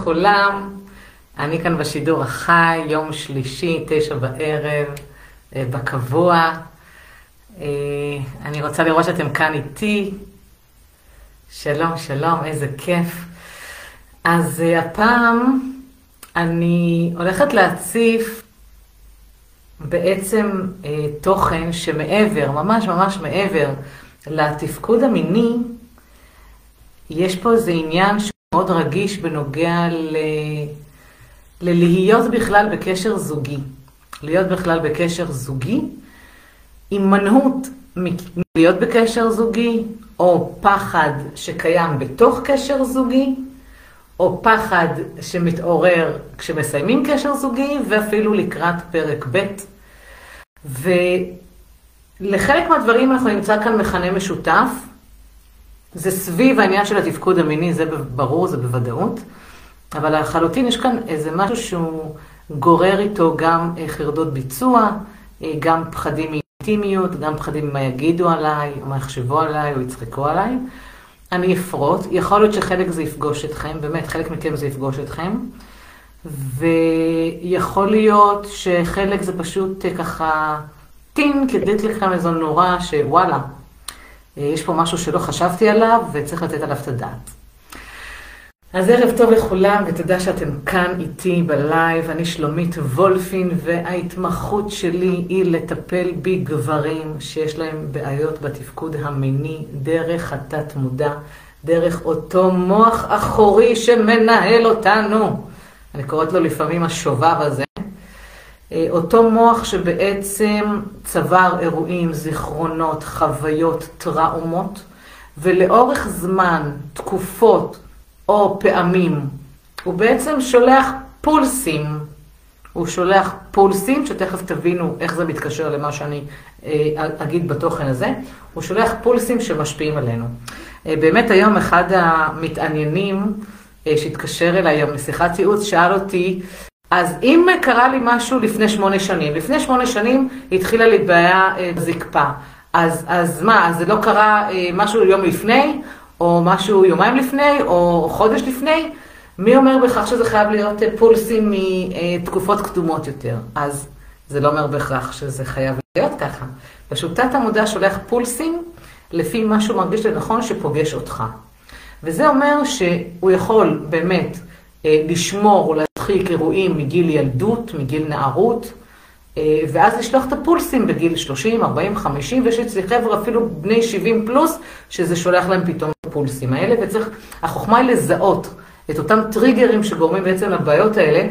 לכולם. אני כאן בשידור החי, יום שלישי, תשע בערב, אה, בקבוע. אה, אני רוצה לראות שאתם כאן איתי. שלום, שלום, איזה כיף. אז אה, הפעם אני הולכת להציף בעצם תוכן שמעבר, ממש ממש מעבר לתפקוד המיני, יש פה איזה עניין שהוא מאוד רגיש בנוגע ל... ללהיות בכלל בקשר זוגי. להיות בכלל בקשר זוגי, הימנעות מלהיות בקשר זוגי, או פחד שקיים בתוך קשר זוגי, או פחד שמתעורר כשמסיימים קשר זוגי, ואפילו לקראת פרק ב'. ולחלק מהדברים אנחנו נמצא כאן מכנה משותף, זה סביב העניין של התפקוד המיני, זה ברור, זה בוודאות, אבל לחלוטין יש כאן איזה משהו שהוא גורר איתו גם אה, חרדות ביצוע, אה, גם פחדים מאינטימיות, גם פחדים ממה יגידו עליי, או מה יחשבו עליי, או יצחקו עליי. אני אפרוט, יכול להיות שחלק זה יפגוש אתכם, באמת, חלק מכם זה יפגוש אתכם, ויכול להיות שחלק זה פשוט אה, ככה טין, כדי לכם איזו נורה שוואלה, יש פה משהו שלא חשבתי עליו וצריך לתת עליו את הדעת. אז ערב טוב לכולם ותודה שאתם כאן איתי בלייב. אני שלומית וולפין וההתמחות שלי היא לטפל בגברים שיש להם בעיות בתפקוד המיני דרך התת מודע, דרך אותו מוח אחורי שמנהל אותנו. אני קוראת לו לפעמים השובב הזה. אה, אותו מוח שבעצם צבר אירועים, זיכרונות, חוויות, טראומות, ולאורך זמן, תקופות או פעמים, הוא בעצם שולח פולסים. הוא שולח פולסים, שתכף תבינו איך זה מתקשר למה שאני אה, אגיד בתוכן הזה, הוא שולח פולסים שמשפיעים עלינו. אה, באמת היום אחד המתעניינים שהתקשר אליי היום לשיחת ייעוץ, שאל אותי, אז אם קרה לי משהו לפני שמונה שנים, לפני שמונה שנים התחילה לי בעיה אה, בזקפה, אז, אז מה, אז זה לא קרה אה, משהו יום לפני, או משהו יומיים לפני, או חודש לפני? מי אומר בכך שזה חייב להיות אה, פולסים מתקופות קדומות יותר? אז זה לא אומר בהכרח שזה חייב להיות ככה. פשוט תת המודע שולח פולסים לפי מה שהוא מרגיש לנכון שפוגש אותך. וזה אומר שהוא יכול באמת לשמור או להדחיק אירועים מגיל ילדות, מגיל נערות, אה, ואז לשלוח את הפולסים בגיל 30, 40, 50, ויש אצלי חבר'ה אפילו בני 70 פלוס, שזה שולח להם פתאום את הפולסים האלה, וצריך, החוכמה היא לזהות את אותם טריגרים שגורמים בעצם לבעיות האלה,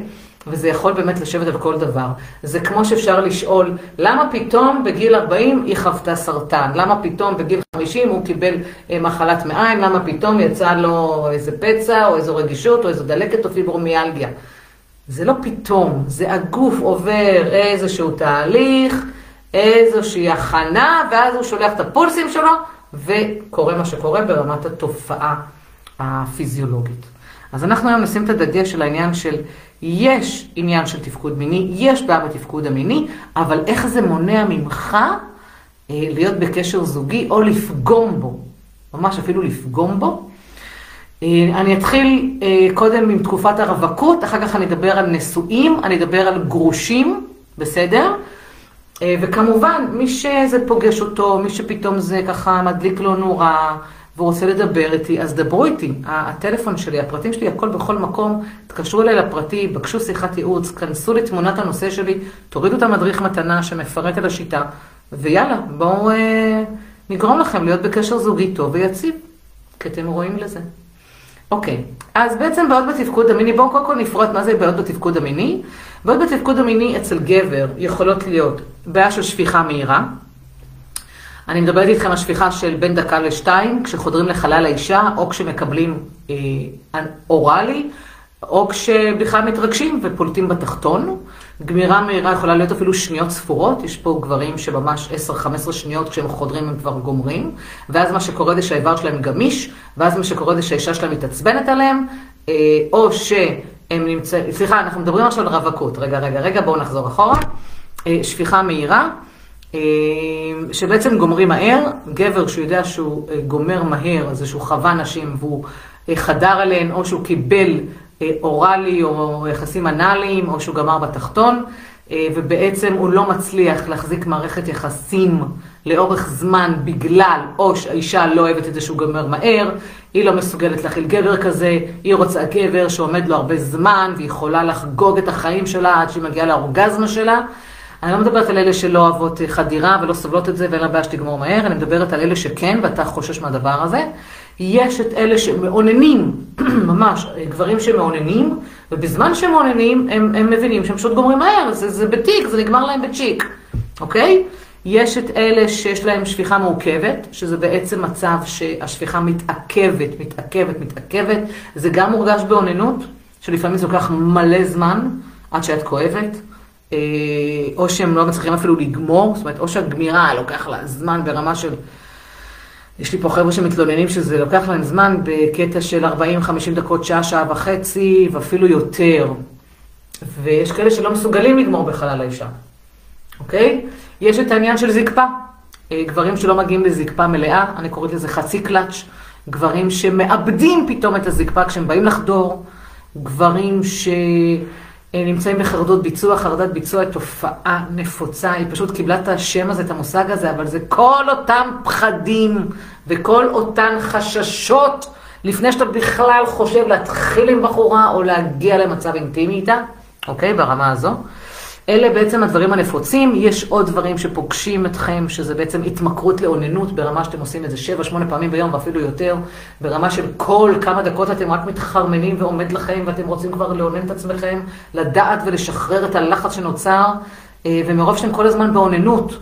וזה יכול באמת לשבת על כל דבר. זה כמו שאפשר לשאול, למה פתאום בגיל 40 היא חוותה סרטן? למה פתאום בגיל 50 הוא קיבל אה, מחלת מעיים? למה פתאום יצא לו איזה פצע, או איזו רגישות, או איזו דלקת, או פיברומיאלגיה? זה לא פתאום, זה הגוף עובר איזשהו תהליך, איזושהי הכנה, ואז הוא שולח את הפולסים שלו, וקורה מה שקורה ברמת התופעה הפיזיולוגית. אז אנחנו היום נשים את הדגש על העניין של יש עניין של תפקוד מיני, יש בעיה בתפקוד המיני, אבל איך זה מונע ממך אה, להיות בקשר זוגי או לפגום בו, ממש אפילו לפגום בו. אה, אני אתחיל אה, קודם עם תקופת הרווקות, אחר כך אני אדבר על נשואים, אני אדבר על גרושים, בסדר? וכמובן, מי שזה פוגש אותו, מי שפתאום זה ככה מדליק לו נורה, והוא רוצה לדבר איתי, אז דברו איתי. הטלפון שלי, הפרטים שלי, הכל בכל מקום. תקשרו אליי לפרטי, בקשו שיחת ייעוץ, כנסו לתמונת הנושא שלי, תורידו את המדריך מתנה שמפרט על השיטה, ויאללה, בואו אה, נגרום לכם להיות בקשר זוגי טוב ויציב, כי אתם רואים לזה. אוקיי, אז בעצם בעיות בתפקוד המיני, בואו קודם כל נפרוט מה זה בעיות בתפקוד המיני. בעיות בתפקוד המיני אצל גבר יכולות להיות בעיה של שפיכה מהירה. אני מדברת איתכם על שפיכה של בין דקה לשתיים, כשחודרים לחלל האישה, או כשמקבלים אה, אוראלי, או כשבכלל מתרגשים ופולטים בתחתון. גמירה מהירה יכולה להיות אפילו שניות ספורות, יש פה גברים שממש 10-15 שניות כשהם חודרים הם כבר גומרים, ואז מה שקורה זה שהאיבר שלהם גמיש, ואז מה שקורה זה שהאישה שלהם מתעצבנת עליהם, אה, או שהם נמצאים, סליחה, אנחנו מדברים עכשיו על רווקות, רגע, רגע, רגע, בואו נחזור אחורה. אה, שפיכה מהירה. אה, שבעצם גומרים מהר, גבר שהוא יודע שהוא גומר מהר, זה שהוא חווה נשים והוא חדר אליהן, או שהוא קיבל אוראלי או יחסים אנאליים, או שהוא גמר בתחתון, ובעצם הוא לא מצליח להחזיק מערכת יחסים לאורך זמן בגלל, או שהאישה לא אוהבת את זה שהוא גומר מהר, היא לא מסוגלת להכיל גבר כזה, היא רוצה גבר שעומד לו הרבה זמן, והיא יכולה לחגוג את החיים שלה עד שהיא מגיעה לאורגזמה שלה. אני לא מדברת על אלה שלא אוהבות חדירה ולא סובלות את זה ואין לה בעיה שתגמור מהר, אני מדברת על אלה שכן ואתה חושש מהדבר הזה. יש את אלה שמעוננים, ממש, גברים שמעוננים, ובזמן שהם מעוננים הם, הם מבינים שהם פשוט גומרים מהר, זה, זה בתיק, זה נגמר להם בצ'יק, אוקיי? יש את אלה שיש להם שפיכה מורכבת, שזה בעצם מצב שהשפיכה מתעכבת, מתעכבת, מתעכבת. זה גם מורגש באוננות, שלפעמים זה לוקח מלא זמן עד שאת כואבת, אה, או שהם לא מצליחים אפילו לגמור, זאת אומרת, או שהגמירה לוקח לה זמן ברמה של... יש לי פה חבר'ה שמתלוננים שזה לוקח להם זמן בקטע של 40-50 דקות, שעה, שעה וחצי, ואפילו יותר. ויש כאלה שלא מסוגלים לגמור בחלל האישה, אוקיי? יש את העניין של זקפה. אה, גברים שלא מגיעים לזקפה מלאה, אני קוראת לזה חצי קלאץ', גברים שמאבדים פתאום את הזקפה כשהם באים לחדור, גברים שנמצאים בחרדות ביצוע, חרדת ביצוע היא תופעה נפוצה, היא פשוט קיבלה את השם הזה, את המושג הזה, אבל זה כל אותם פחדים וכל אותן חששות לפני שאתה בכלל חושב להתחיל עם בחורה או להגיע למצב אינטימי איתה, אוקיי? ברמה הזו. אלה בעצם הדברים הנפוצים, יש עוד דברים שפוגשים אתכם, שזה בעצם התמכרות לאוננות, ברמה שאתם עושים את זה 7-8 פעמים ביום ואפילו יותר, ברמה של כל כמה דקות אתם רק מתחרמנים ועומד לכם ואתם רוצים כבר לאונן את עצמכם, לדעת ולשחרר את הלחץ שנוצר, אה, ומרוב שאתם כל הזמן באוננות,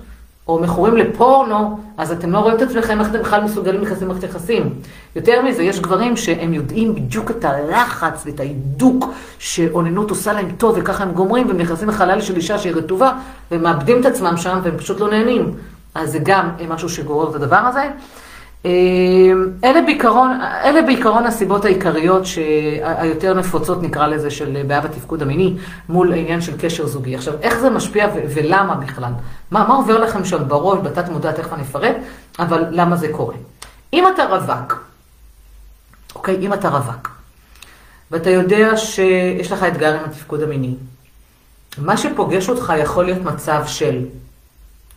או מכורים לפורנו, אז אתם לא רואים את עצמכם איך אתם בכלל מסוגלים להיכנס למערכת יחסים. יותר מזה, יש גברים שהם יודעים בדיוק את הלחץ ואת ההידוק שאוננות עושה להם טוב, וככה הם גומרים, והם נכנסים לחלל של אישה שהיא רטובה, ומאבדים את עצמם שם, והם פשוט לא נהנים. אז זה גם משהו שגורר את הדבר הזה. אמ, אלה בעיקרון, אלה בעיקרון הסיבות העיקריות היותר נפוצות, נקרא לזה, של בעיה בתפקוד המיני, מול העניין של קשר זוגי. עכשיו, איך זה משפיע ולמה בכלל? מה, מה עובר לכם שם בראש, בתת מודע, תכף אני אפרט, אבל למה זה קורה? אם אתה רווק, אוקיי, אם אתה רווק, ואתה יודע שיש לך אתגר עם התפקוד המיני, מה שפוגש אותך יכול להיות מצב של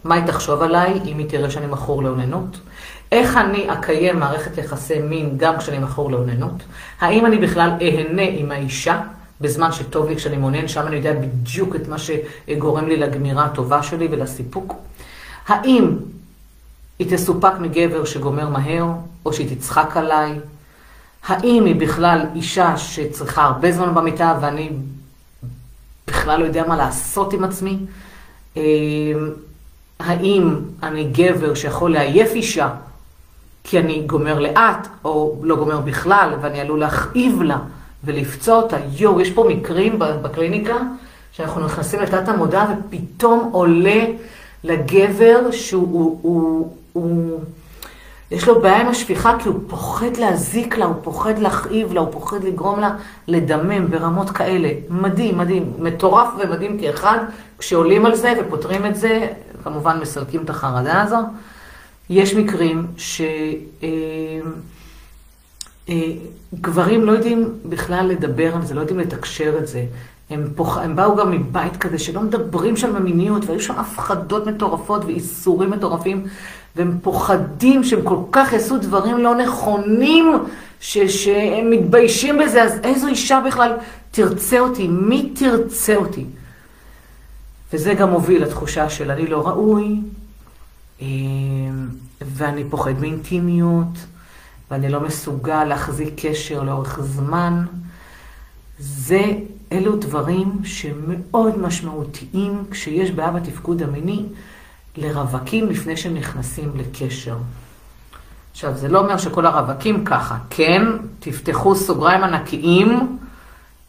מה היא תחשוב עליי אם היא תראה שאני מכור לאוננות? איך אני אקיים מערכת יחסי מין גם כשאני מכור לאוננות? האם אני בכלל אהנה עם האישה בזמן שטוב לי כשאני מונן? שם אני יודע בדיוק את מה שגורם לי לגמירה הטובה שלי ולסיפוק. האם היא תסופק מגבר שגומר מהר, או שהיא תצחק עליי? האם היא בכלל אישה שצריכה הרבה זמן במיטה ואני בכלל לא יודע מה לעשות עם עצמי? האם אני גבר שיכול לעייף אישה כי אני גומר לאט, או לא גומר בכלל, ואני עלול להכאיב לה ולפצוע אותה. יואו, יש פה מקרים בקליניקה שאנחנו נכנסים לתת המודע ופתאום עולה לגבר שהוא... הוא, הוא, הוא, יש לו בעיה עם השפיכה כי הוא פוחד להזיק לה, הוא פוחד להכאיב לה, הוא פוחד לגרום לה לדמם ברמות כאלה. מדהים, מדהים, מטורף ומדהים כאחד. כשעולים על זה ופותרים את זה, כמובן מסלקים את החרדה הזו. יש מקרים שגברים אה, אה, לא יודעים בכלל לדבר על זה, לא יודעים לתקשר את זה. הם, פוח... הם באו גם מבית כזה שלא מדברים שם במיניות, והיו שם הפחדות מטורפות ואיסורים מטורפים, והם פוחדים שהם כל כך יעשו דברים לא נכונים, ש... שהם מתביישים בזה, אז איזו אישה בכלל תרצה אותי? מי תרצה אותי? וזה גם מוביל לתחושה של אני לא ראוי, אמ, ואני פוחד מאינטימיות, ואני לא מסוגל להחזיק קשר לאורך זמן. זה, אלו דברים שמאוד משמעותיים כשיש בעיה בתפקוד המיני לרווקים לפני שהם נכנסים לקשר. עכשיו, זה לא אומר שכל הרווקים ככה. כן, תפתחו סוגריים ענקיים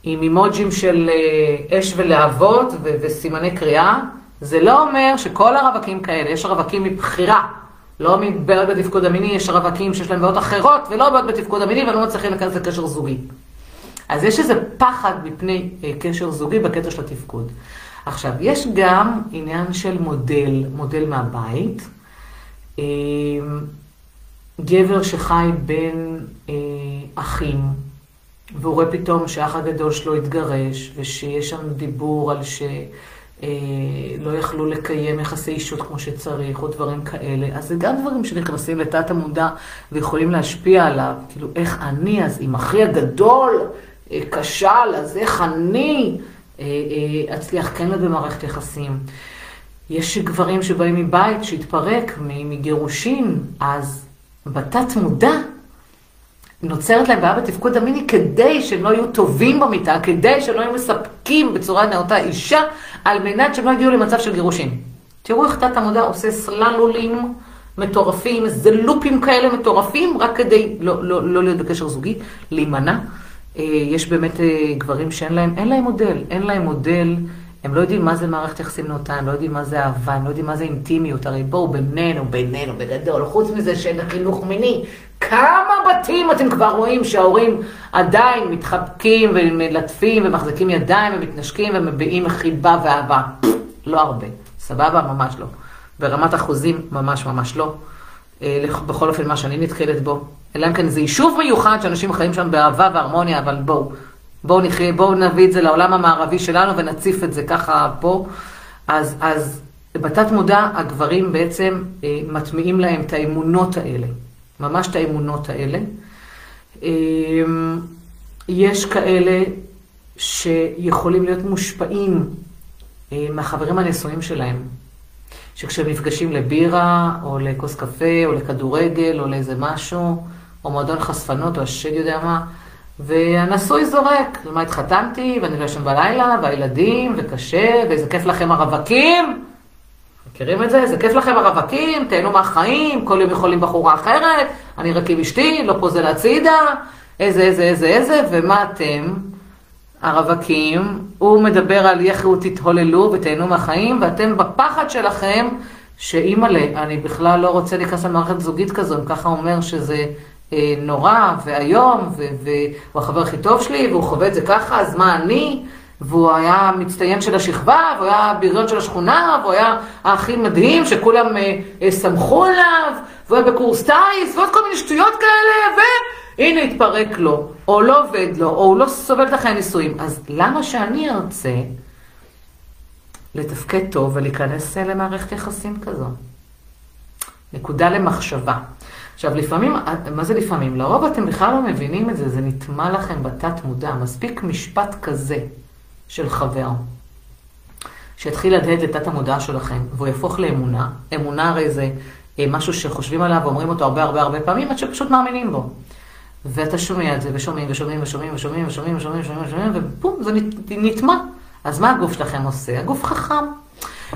עם אימוג'ים של אה, אש ולהבות וסימני קריאה. זה לא אומר שכל הרווקים כאלה, יש רווקים מבחירה, לא מבעיות בתפקוד המיני, יש רווקים שיש להם בעיות אחרות ולא בעיות בתפקוד המיני ולא מצליחים להיכנס לקשר זוגי. אז יש איזה פחד מפני אה, קשר זוגי בקטע של התפקוד. עכשיו, יש גם עניין של מודל, מודל מהבית. אה, גבר שחי בין אחים, והוא רואה פתאום שהאח הגדול שלו התגרש, ושיש שם דיבור על שלא אה, יכלו לקיים יחסי אישות כמו שצריך, או דברים כאלה. אז זה גם דברים שנכנסים לתת המודע ויכולים להשפיע עליו. כאילו, איך אני, אז אם אחי הגדול אה, כשל, אז איך אני אה, אצליח כן להיות במערכת יחסים. יש גברים שבאים מבית שהתפרק, מגירושין, אז בתת מודע נוצרת להם בעיה בתפקוד המיני כדי שהם לא יהיו טובים במיטה, כדי שהם לא יהיו מספקים בצורה נאותה אישה, על מנת שהם לא יגיעו למצב של גירושין. תראו איך תת המודע עושה סללולים מטורפים, איזה לופים כאלה מטורפים, רק כדי לא, לא, לא להיות בקשר זוגי, להימנע. אה, יש באמת אה, גברים שאין להם, אין להם מודל, אין להם מודל. הם לא יודעים מה זה מערכת יחסים נאותה, הם לא יודעים מה זה אהבה, הם לא יודעים מה זה אינטימיות, הרי בואו בינינו, בינינו, בגדול, חוץ מזה שאין חינוך מיני, כמה בתים אתם כבר רואים שההורים עדיין מתחבקים ומלטפים ומחזיקים ידיים ומתנשקים ומביעים חיבה ואהבה? לא הרבה, סבבה? ממש לא. ברמת אחוזים, ממש ממש לא. אה, בכל אופן, מה שאני נתקלת בו. אלא אם כן זה יישוב מיוחד שאנשים חיים שם באהבה והרמוניה, אבל בואו. בואו נחיה, בואו נביא את זה לעולם המערבי שלנו ונציף את זה ככה פה. אז, אז בתת מודע הגברים בעצם אה, מטמיעים להם את האמונות האלה, ממש את האמונות האלה. אה, יש כאלה שיכולים להיות מושפעים אה, מהחברים הנשואים שלהם, שכשהם נפגשים לבירה, או לכוס קפה, או לכדורגל, או לאיזה משהו, או מועדון חשפנות, או השד יודע מה, והנשוי זורק, למה התחתנתי, ואני לא ישן בלילה, והילדים, וקשה, ואיזה כיף לכם הרווקים. מכירים את זה? איזה כיף לכם הרווקים, תהנו מהחיים, כל יום יכולים בחורה אחרת, אני רק עם אשתי, לא פוזל הצידה, איזה, איזה, איזה, איזה, ומה אתם? הרווקים, הוא מדבר על יחו תתהוללו ותהנו מהחיים, ואתם בפחד שלכם, שאימא'לה, אני בכלל לא רוצה להיכנס למערכת זוגית כזו, אם ככה אומר שזה אה, נורא ואיום, והוא החבר הכי טוב שלי, והוא חווה את זה ככה, אז מה אני? והוא היה מצטיין של השכבה, והוא היה בריון של השכונה, והוא היה הכי מדהים, שכולם אה, אה, עליו, והוא היה בקורס טיס, ועוד כל מיני שטויות כאלה, והנה התפרק לו, או לא עובד לו, או הוא לא סובל את החיי הנישואים. אז למה שאני ארצה לתפקד טוב ולהיכנס למערכת יחסים כזו? נקודה למחשבה. עכשיו, לפעמים, מה זה לפעמים? לרוב אתם בכלל לא מבינים את זה, זה נטמע לכם בתת מודע. מספיק משפט כזה של חבר, שיתחיל להדהד לתת המודע שלכם, והוא יהפוך לאמונה. אמונה הרי זה אה, משהו שחושבים עליו ואומרים אותו הרבה הרבה הרבה פעמים, עד שפשוט מאמינים בו. ואתה שומע את זה, ושומעים, ושומעים, ושומעים, ושומעים, ושומעים, ושומעים, ושומעים, ושומעים, ובום, זה נטמע. אז מה הגוף שלכם עושה? הגוף חכם.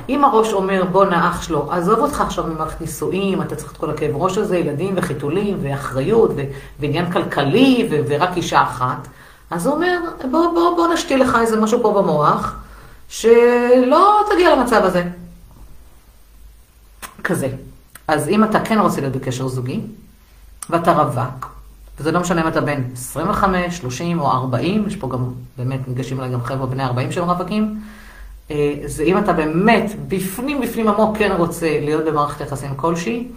אם הראש אומר, בואנה אח שלו, עזוב אותך עכשיו ממערכת נישואים, אתה צריך את כל הכאב ראש הזה, ילדים וחיתולים ואחריות ו- ועניין כלכלי ו- ורק אישה אחת, אז הוא אומר, בוא, בוא, בוא נשתיל לך איזה משהו פה במוח, שלא תגיע למצב הזה. כזה. אז אם אתה כן רוצה להיות בקשר זוגי, ואתה רווק, וזה לא משנה אם אתה בן 25, 30 או 40, יש פה גם, באמת, ניגשים אליי גם חבר'ה בני 40 שהם רווקים, אה, זה אם אתה באמת, בפנים בפנים עמוק כן רוצה להיות במערכת יחסים כלשהי,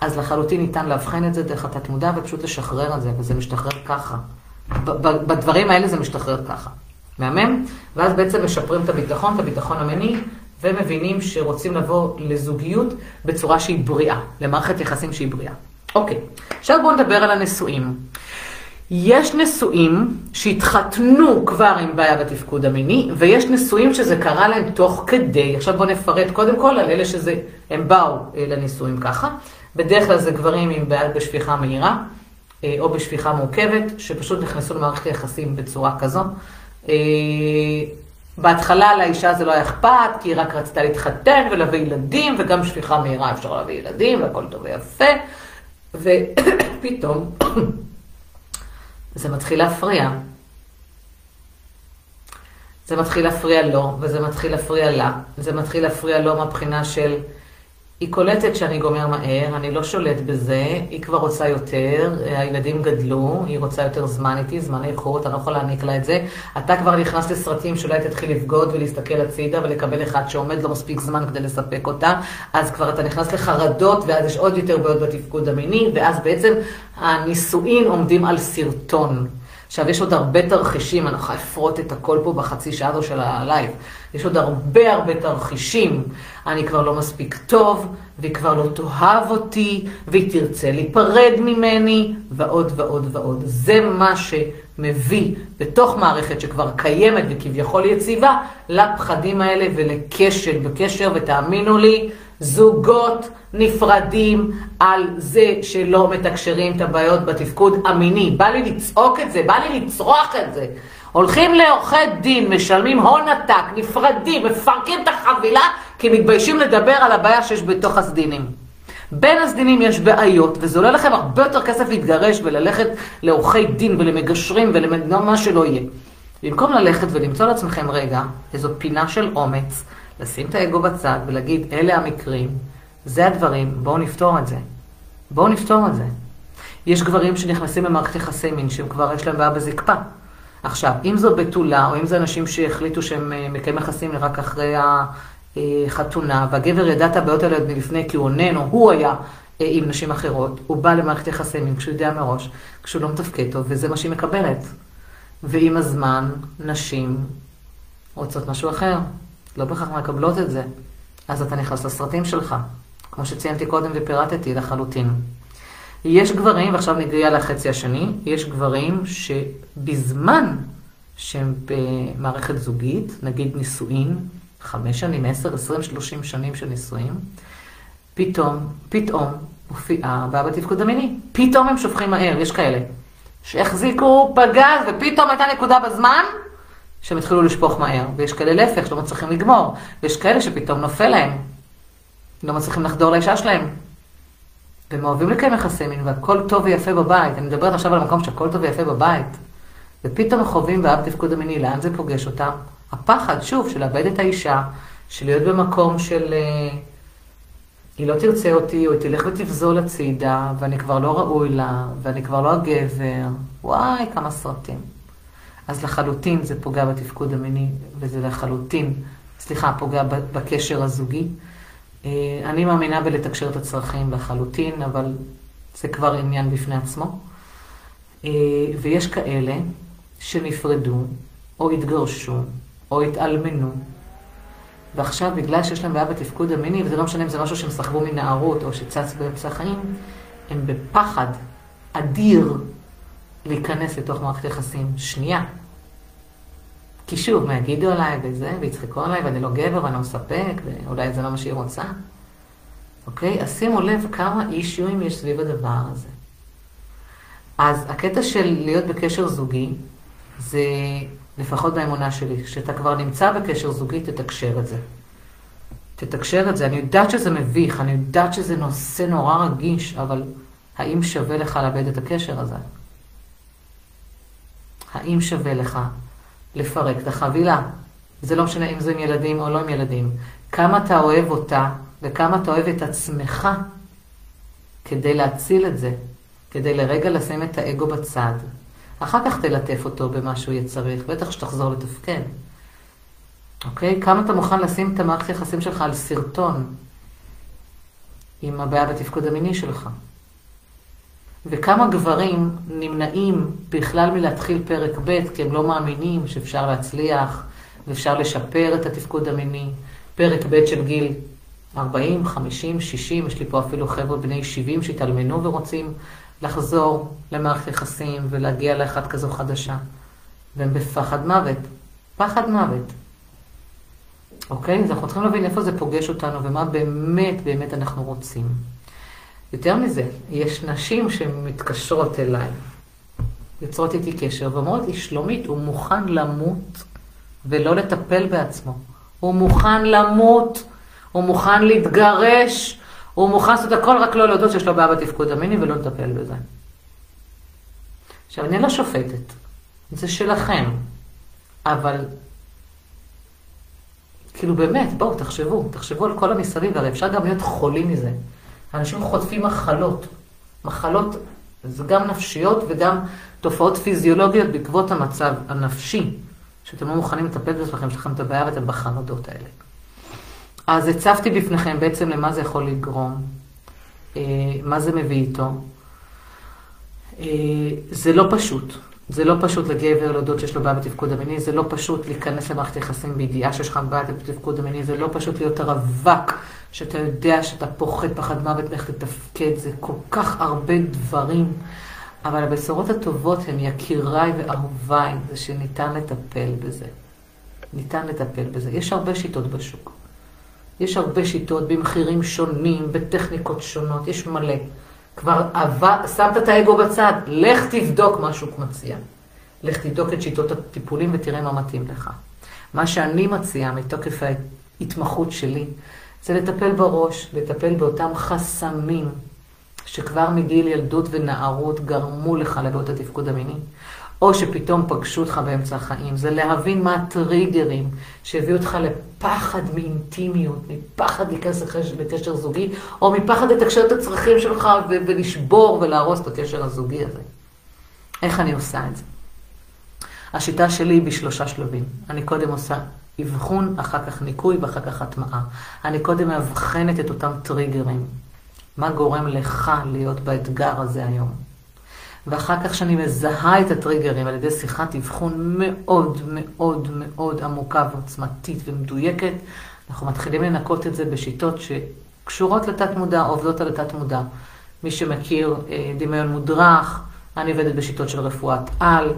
אז לחלוטין ניתן לאבחן את זה דרך התת מודע ופשוט לשחרר את זה, וזה משתחרר ככה. בדברים האלה זה משתחרר ככה. מהמם? ואז בעצם משפרים את הביטחון, את הביטחון המיני, ומבינים שרוצים לבוא לזוגיות בצורה שהיא בריאה, למערכת יחסים שהיא בריאה. אוקיי, עכשיו בואו נדבר על הנשואים. יש נשואים שהתחתנו כבר עם בעיה בתפקוד המיני, ויש נשואים שזה קרה להם תוך כדי. עכשיו בואו נפרט קודם כל על אלה שזה, הם באו אה, לנישואים ככה. בדרך כלל זה גברים עם בעיה בשפיכה מהירה, או בשפיכה מורכבת, שפשוט נכנסו למערכת היחסים בצורה כזו. אה, בהתחלה לאישה זה לא היה אכפת, כי היא רק רצתה להתחתן ולהביא ילדים, וגם שפיכה מהירה אפשר להביא ילדים, והכל טוב ויפה. ופתאום... זה מתחיל להפריע. זה מתחיל להפריע לו, וזה מתחיל להפריע לה. זה מתחיל להפריע לו מהבחינה של, היא קולטת שאני גומר מהר, אני לא שולט בזה, היא כבר רוצה יותר, הילדים גדלו, היא רוצה יותר זמן איתי, זמן איכות, אני לא יכול להעניק לה את זה. אתה כבר נכנס לסרטים שאולי תתחיל לבגוד ולהסתכל הצידה ולקבל אחד שעומד לו מספיק זמן כדי לספק אותה, אז כבר אתה נכנס לחרדות, ואז יש עוד יותר בעיות בתפקוד המיני, ואז בעצם הנישואין עומדים על שרטון. עכשיו, יש עוד הרבה תרחישים, אני יכולה לפרוט את הכל פה בחצי שעה הזו של הלייב. יש עוד הרבה הרבה תרחישים. אני כבר לא מספיק טוב, והיא כבר לא תאהב אותי, והיא תרצה להיפרד ממני, ועוד ועוד ועוד. זה מה שמביא בתוך מערכת שכבר קיימת וכביכול יציבה, לפחדים האלה ולכשל בקשר, ותאמינו לי, זוגות נפרדים על זה שלא מתקשרים את הבעיות בתפקוד המיני. בא לי לצעוק את זה, בא לי לצרוח את זה. הולכים לעורכי דין, משלמים הון עתק, נפרדים, מפרקים את החבילה, כי מתביישים לדבר על הבעיה שיש בתוך הסדינים. בין הסדינים יש בעיות, וזה עולה לכם הרבה יותר כסף להתגרש וללכת לעורכי דין ולמגשרים ולמה שלא יהיה. במקום ללכת ולמצוא לעצמכם רגע איזו פינה של אומץ, לשים את האגו בצד ולהגיד, אלה המקרים, זה הדברים, בואו נפתור את זה. בואו נפתור את זה. יש גברים שנכנסים למערכת יחסי מין שהם כבר יש להם בעיה בזקפה. עכשיו, אם זו בתולה, או אם זה אנשים שהחליטו שהם אה, מקיימים יחסים רק אחרי החתונה, והגבר ידע את הבעיות האלה עוד מלפני, כי הוא עונן, או הוא היה אה, עם נשים אחרות, הוא בא למערכת יחסי מין כשהוא יודע מראש, כשהוא לא מתפקד טוב, וזה מה שהיא מקבלת. ועם הזמן, נשים רוצות משהו אחר. לא בהכרח מקבלות את זה. אז אתה נכנס לסרטים שלך, כמו שציינתי קודם ופירטתי לחלוטין. יש גברים, ועכשיו נגיע לחצי השני, יש גברים שבזמן שהם במערכת זוגית, נגיד נישואין, חמש שנים, עשר, עשרים, שלושים שנים של נישואין, פתאום, פתאום מופיעה בעיה בתפקוד המיני. פתאום הם שופכים מהר, יש כאלה. שהחזיקו פגז ופתאום הייתה נקודה בזמן, שהם התחילו לשפוך מהר, ויש כאלה להפך שלא מצליחים לגמור, ויש כאלה שפתאום נופל להם, לא מצליחים לחדור לאישה שלהם. והם אוהבים לקיים יחסי מין, והכל טוב ויפה בבית. אני מדברת עכשיו על המקום שהכל טוב ויפה בבית. ופתאום חווים בעיה בתפקוד המיני, לאן זה פוגש אותם? הפחד, שוב, של לאבד את האישה, של להיות במקום של... אה, היא לא תרצה אותי, או היא תלך ותבזול הצידה, ואני כבר לא ראוי לה, ואני כבר לא הגבר. וואי, כמה סרטים. אז לחלוטין זה פוגע בתפקוד המיני, וזה לחלוטין, סליחה, פוגע בקשר הזוגי. אה, אני מאמינה בלתקשר את הצרכים לחלוטין, אבל זה כבר עניין בפני עצמו. אה, ויש כאלה שנפרדו, או התגרשו, או התאלמנו, ועכשיו בגלל שיש להם בעיה בתפקוד המיני, וזה לא משנה אם זה משהו שהם סחבו מנערות או שצץ באמצע החיים, הם בפחד אדיר להיכנס לתוך מערכת יחסים שנייה. כי שוב, מה יגידו עליי וזה, ויצחקו עליי, ואני לא גבר ואני לא מספק, ואולי זה לא מה שהיא רוצה. אוקיי? אז שימו לב כמה אישיואים יש סביב הדבר הזה. אז הקטע של להיות בקשר זוגי, זה לפחות באמונה שלי, כשאתה כבר נמצא בקשר זוגי, תתקשר את זה. תתקשר את זה. אני יודעת שזה מביך, אני יודעת שזה נושא נורא רגיש, אבל האם שווה לך לאבד את הקשר הזה? האם שווה לך לפרק את החבילה? זה לא משנה אם זה עם ילדים או לא עם ילדים. כמה אתה אוהב אותה וכמה אתה אוהב את עצמך כדי להציל את זה, כדי לרגע לשים את האגו בצד. אחר כך תלטף אותו במה שהוא יהיה צריך, בטח שתחזור לתפקד. אוקיי? כמה אתה מוכן לשים את המערכת היחסים שלך על סרטון עם הבעיה בתפקוד המיני שלך? וכמה גברים נמנעים בכלל מלהתחיל פרק ב' כי הם לא מאמינים שאפשר להצליח ואפשר לשפר את התפקוד המיני. פרק ב' של גיל 40, 50, 60, יש לי פה אפילו חבר'ה בני 70 שהתאלמנו ורוצים לחזור למערכת יחסים ולהגיע לאחת כזו חדשה. והם בפחד מוות. פחד מוות. אוקיי? אז אנחנו צריכים להבין איפה זה פוגש אותנו ומה באמת באמת אנחנו רוצים. יותר מזה, יש נשים שמתקשרות אליי, יוצרות איתי קשר, ואומרות לי, שלומית, הוא מוכן למות ולא לטפל בעצמו. הוא מוכן למות, הוא מוכן להתגרש, הוא מוכן לעשות הכל רק לא להודות שיש לו בעיה בתפקוד המיני ולא לטפל בזה. עכשיו, אני לא שופטת, זה שלכם, אבל כאילו באמת, בואו, תחשבו, תחשבו על כל המסביב, הרי אפשר גם להיות חולים מזה. אנשים חוטפים מחלות. מחלות זה גם נפשיות וגם תופעות פיזיולוגיות בעקבות המצב הנפשי, שאתם לא מוכנים לטפל בעצמכם, יש לכם את הבעיה ואתם בחרדות האלה. אז הצפתי בפניכם בעצם למה זה יכול לגרום, אה, מה זה מביא איתו. אה, זה לא פשוט. זה לא פשוט לגבר להודות שיש לו בעיה בתפקוד המיני, זה לא פשוט להיכנס למערכת יחסים בידיעה שיש לך בעיה בתפקוד המיני, זה לא פשוט להיות הרווק, שאתה יודע שאתה פוחד פחד מוות מאיך לתפקד, זה כל כך הרבה דברים. אבל הבשורות הטובות הן יקיריי ואהוביי, זה שניתן לטפל בזה. ניתן לטפל בזה. יש הרבה שיטות בשוק. יש הרבה שיטות במחירים שונים, בטכניקות שונות, יש מלא. כבר עבר, שמת את האגו בצד, לך תבדוק מה שוק מציע. לך תבדוק את שיטות הטיפולים ותראה מה מתאים לך. מה שאני מציעה מתוקף ההתמחות שלי, זה לטפל בראש, לטפל באותם חסמים שכבר מגיל ילדות ונערות גרמו לך לבעיות התפקוד המיני, או שפתאום פגשו אותך באמצע החיים. זה להבין מה הטריגרים שהביאו אותך לפחד מאינטימיות, מפחד להיכנס לקשר זוגי, או מפחד לתקשר את הצרכים שלך ולשבור ולהרוס את הקשר הזוגי הזה. איך אני עושה את זה? השיטה שלי היא בשלושה שלבים. אני קודם עושה אבחון, אחר כך ניקוי ואחר כך הטמעה. אני קודם מאבחנת את אותם טריגרים. מה גורם לך להיות באתגר הזה היום? ואחר כך שאני מזהה את הטריגרים על ידי שיחת אבחון מאוד מאוד מאוד עמוקה ועוצמתית ומדויקת, אנחנו מתחילים לנקות את זה בשיטות שקשורות לתת מודע, עובדות על התת מודע. מי שמכיר אה, דמיון מודרך, אני עובדת בשיטות של רפואת על,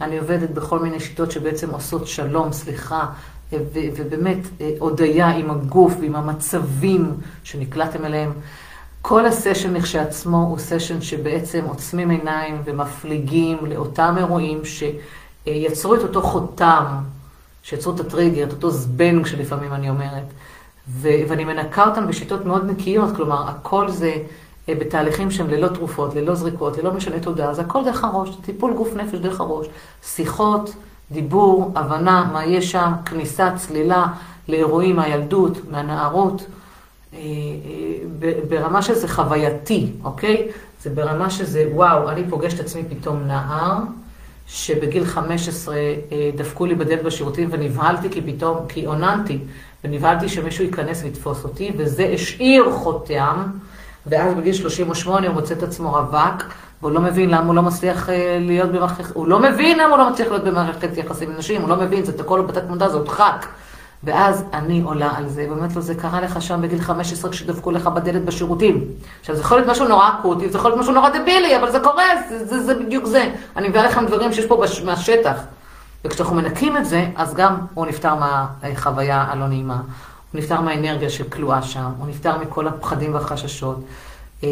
אני עובדת בכל מיני שיטות שבעצם עושות שלום, סליחה, ובאמת אה, הודיה עם הגוף ועם המצבים שנקלעתם אליהם. כל הסשן לכשעצמו הוא סשן שבעצם עוצמים עיניים ומפליגים לאותם אירועים שיצרו את אותו חותם, שיצרו את הטריגר, את אותו זבנג שלפעמים אני אומרת. ו- ואני מנקה אותם בשיטות מאוד נקיות, כלומר, הכל זה אה, בתהליכים שהם ללא תרופות, ללא זריקות, ללא משנה תודעה, זה הכל דרך הראש, טיפול גוף נפש דרך הראש. שיחות, דיבור, הבנה, מה יש שם, כניסה, צלילה לאירועים מהילדות, מהנערות. אה, אה, ברמה שזה חווייתי, אוקיי? זה ברמה שזה, וואו, אני פוגש את עצמי פתאום נער, שבגיל 15 אה, דפקו לי בדלת בשירותים ונבהלתי כי פתאום, כי אוננתי, ונבהלתי שמישהו ייכנס ויתפוס אותי, וזה השאיר חותם, ואז בגיל 38 הוא מוצא את עצמו רווק, והוא לא מבין למה הוא לא מצליח להיות במערכת, הוא לא מבין למה הוא לא מצליח להיות במערכת יחסים עם נשים, הוא לא מבין, זה הכל בתת מודע, זה עוד חק. ואז אני עולה על זה, ואומרת לו, זה קרה לך שם בגיל 15 כשדפקו לך בדלת בשירותים. עכשיו, זה יכול להיות משהו נורא אקוטי, זה יכול להיות משהו נורא דבילי, אבל זה קורה, זה, זה, זה בדיוק זה. אני מביאה לכם דברים שיש פה בש, מהשטח. וכשאנחנו מנקים את זה, אז גם הוא נפטר מהחוויה הלא נעימה. הוא נפטר מהאנרגיה שכלואה שם, הוא נפטר מכל הפחדים והחששות. אה,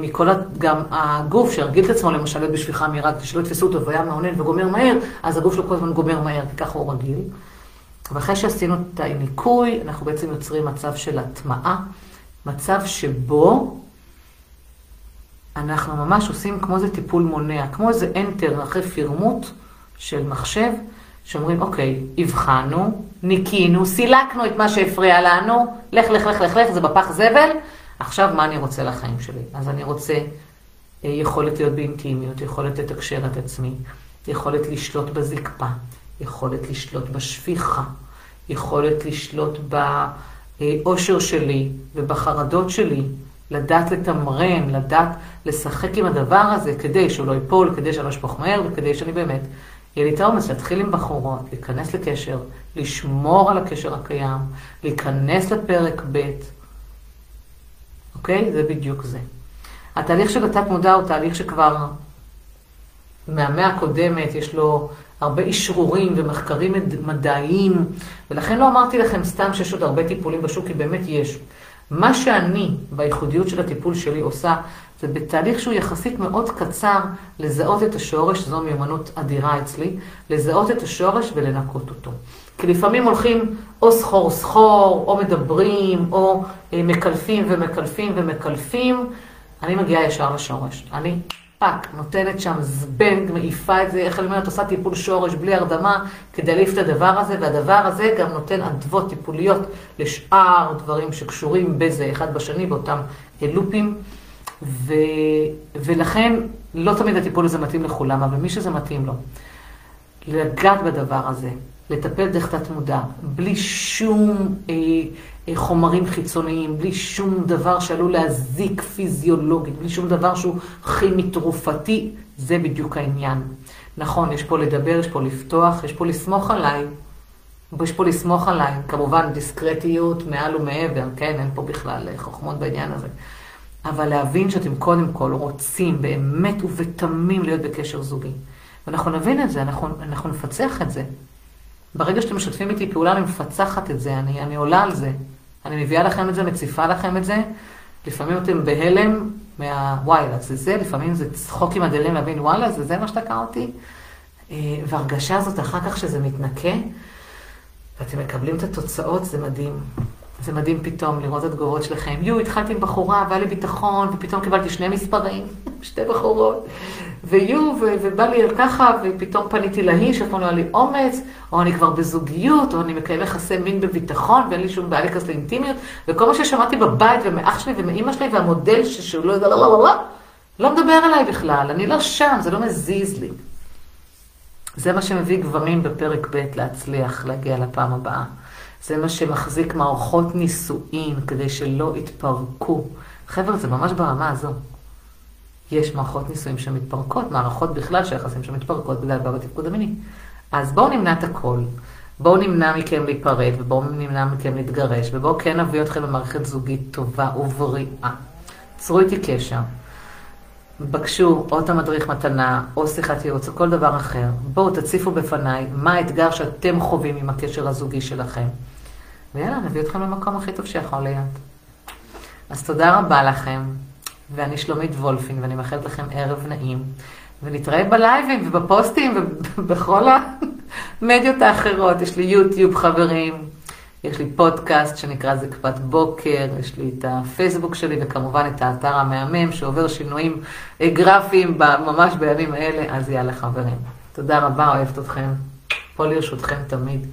מכל, גם הגוף שהרגיל את עצמו למשל להיות בשפיכה מהירה, כדי שלא יתפסו אותו והיה מעונן וגומר מהר, אז הגוף שלו כל הזמן גומר מהר, כי ככה הוא רגיל. ואחרי שעשינו את הניקוי, אנחנו בעצם יוצרים מצב של הטמעה, מצב שבו אנחנו ממש עושים כמו איזה טיפול מונע, כמו איזה enter אחרי פירמוט של מחשב, שאומרים, אוקיי, הבחנו, ניקינו, סילקנו את מה שהפריע לנו, לך, לך, לך, לך, לך, זה בפח זבל, עכשיו מה אני רוצה לחיים שלי? אז אני רוצה אה, יכולת להיות באינטימיות, יכולת לתקשר את עצמי, יכולת לשלוט בזקפה, יכולת לשלוט בשפיכה, יכולת לשלוט באושר שלי ובחרדות שלי, לדעת לתמרן, לדעת לשחק עם הדבר הזה כדי שהוא לא ייפול, כדי שאני לא אשפוך מהר וכדי שאני באמת, יהיה לי את האומץ להתחיל עם בחורות, להיכנס לקשר, לשמור על הקשר הקיים, להיכנס לפרק ב', אוקיי? זה בדיוק זה. התהליך של התת מודע הוא תהליך שכבר מהמאה הקודמת יש לו הרבה אישרורים ומחקרים מדעיים, ולכן לא אמרתי לכם סתם שיש עוד הרבה טיפולים בשוק, כי באמת יש. מה שאני, בייחודיות של הטיפול שלי, עושה, זה בתהליך שהוא יחסית מאוד קצר, לזהות את השורש, זו מיומנות אדירה אצלי, לזהות את השורש ולנקות אותו. כי לפעמים הולכים או סחור סחור, או מדברים, או אה, מקלפים ומקלפים ומקלפים. אני מגיעה ישר לשורש. אני פאק, נותנת שם זבנג, מעיפה את זה, איך אני אומרת, עושה טיפול שורש בלי הרדמה, כדי להעיף את הדבר הזה, והדבר הזה גם נותן אדוות טיפוליות לשאר דברים שקשורים בזה אחד בשני, באותם לופים. ו... ולכן לא תמיד הטיפול הזה מתאים לכולם, אבל מי שזה מתאים לו, לגעת בדבר הזה, לטפל דרך תת מודע, בלי שום אה, אה, חומרים חיצוניים, בלי שום דבר שעלול להזיק פיזיולוגית, בלי שום דבר שהוא כימי תרופתי, זה בדיוק העניין. נכון, יש פה לדבר, יש פה לפתוח, יש פה לסמוך עליי. יש פה לסמוך עליי, כמובן דיסקרטיות מעל ומעבר, כן, אין פה בכלל חוכמות בעניין הזה. אבל להבין שאתם קודם כל רוצים באמת ובתמים להיות בקשר זוגי. ואנחנו נבין את זה, אנחנו, אנחנו נפצח את זה. ברגע שאתם משתפים איתי פעולה, אני מפצחת את זה, אני, אני עולה על זה. אני מביאה לכם את זה, מציפה לכם את זה. לפעמים אתם בהלם מהוואלה, זה זה, לפעמים זה צחוק עם הדלים להבין, וואלה, זה זה מה שתקע אותי. אה, וההרגשה הזאת אחר כך שזה מתנקה, ואתם מקבלים את התוצאות, זה מדהים. זה מדהים פתאום לראות את התגובות שלכם. יו, התחלתי עם בחורה והיה לי ביטחון, ופתאום קיבלתי שני מספרים, שתי בחורות. ויו, ובא לי ככה, ופתאום פניתי להיא, שאף פעם לא היה לי אומץ, או אני כבר בזוגיות, או אני מקיים יחסי מין בביטחון, ואין לי שום בעיה להיכנס לאינטימיות, וכל מה ששמעתי בבית, ומאח שלי, ומאימא שלי, והמודל שהוא לא יודע, לא, לא, לא, לא, לא מדבר אליי בכלל, אני לא שם, זה לא מזיז לי. זה מה שמביא גברים בפרק ב' להצליח להגיע לפעם הבאה. זה מה שמחזיק מערכות נישואין כדי שלא יתפרקו. חבר'ה, זה ממש ברמה הזו. יש מערכות נישואים שמתפרקות, מערכות בכלל של יחסים שמתפרקות בגלל בעיה בתפקוד המיני. אז בואו נמנע את הכל. בואו נמנע מכם להיפרד, ובואו נמנע מכם להתגרש, ובואו כן נביא אתכם למערכת זוגית טובה ובריאה. צרו איתי קשר. בקשו או את המדריך מתנה, או שיחת ייעוץ, או כל דבר אחר. בואו תציפו בפניי מה האתגר שאתם חווים עם הקשר הזוגי שלכם. ויאללה, נביא אתכם למקום הכי טוב שיכול להיות. אז תודה רבה לכם, ואני שלומית וולפין, ואני מאחלת לכם ערב נעים. ונתראה בלייבים ובפוסטים ובכל המדיות האחרות. יש לי יוטיוב, חברים. יש לי פודקאסט שנקרא זקפת בוקר, יש לי את הפייסבוק שלי וכמובן את האתר המהמם שעובר שינויים גרפיים ממש בימים האלה, אז יאללה חברים. תודה רבה, אוהבת אתכם. פה לרשותכם תמיד.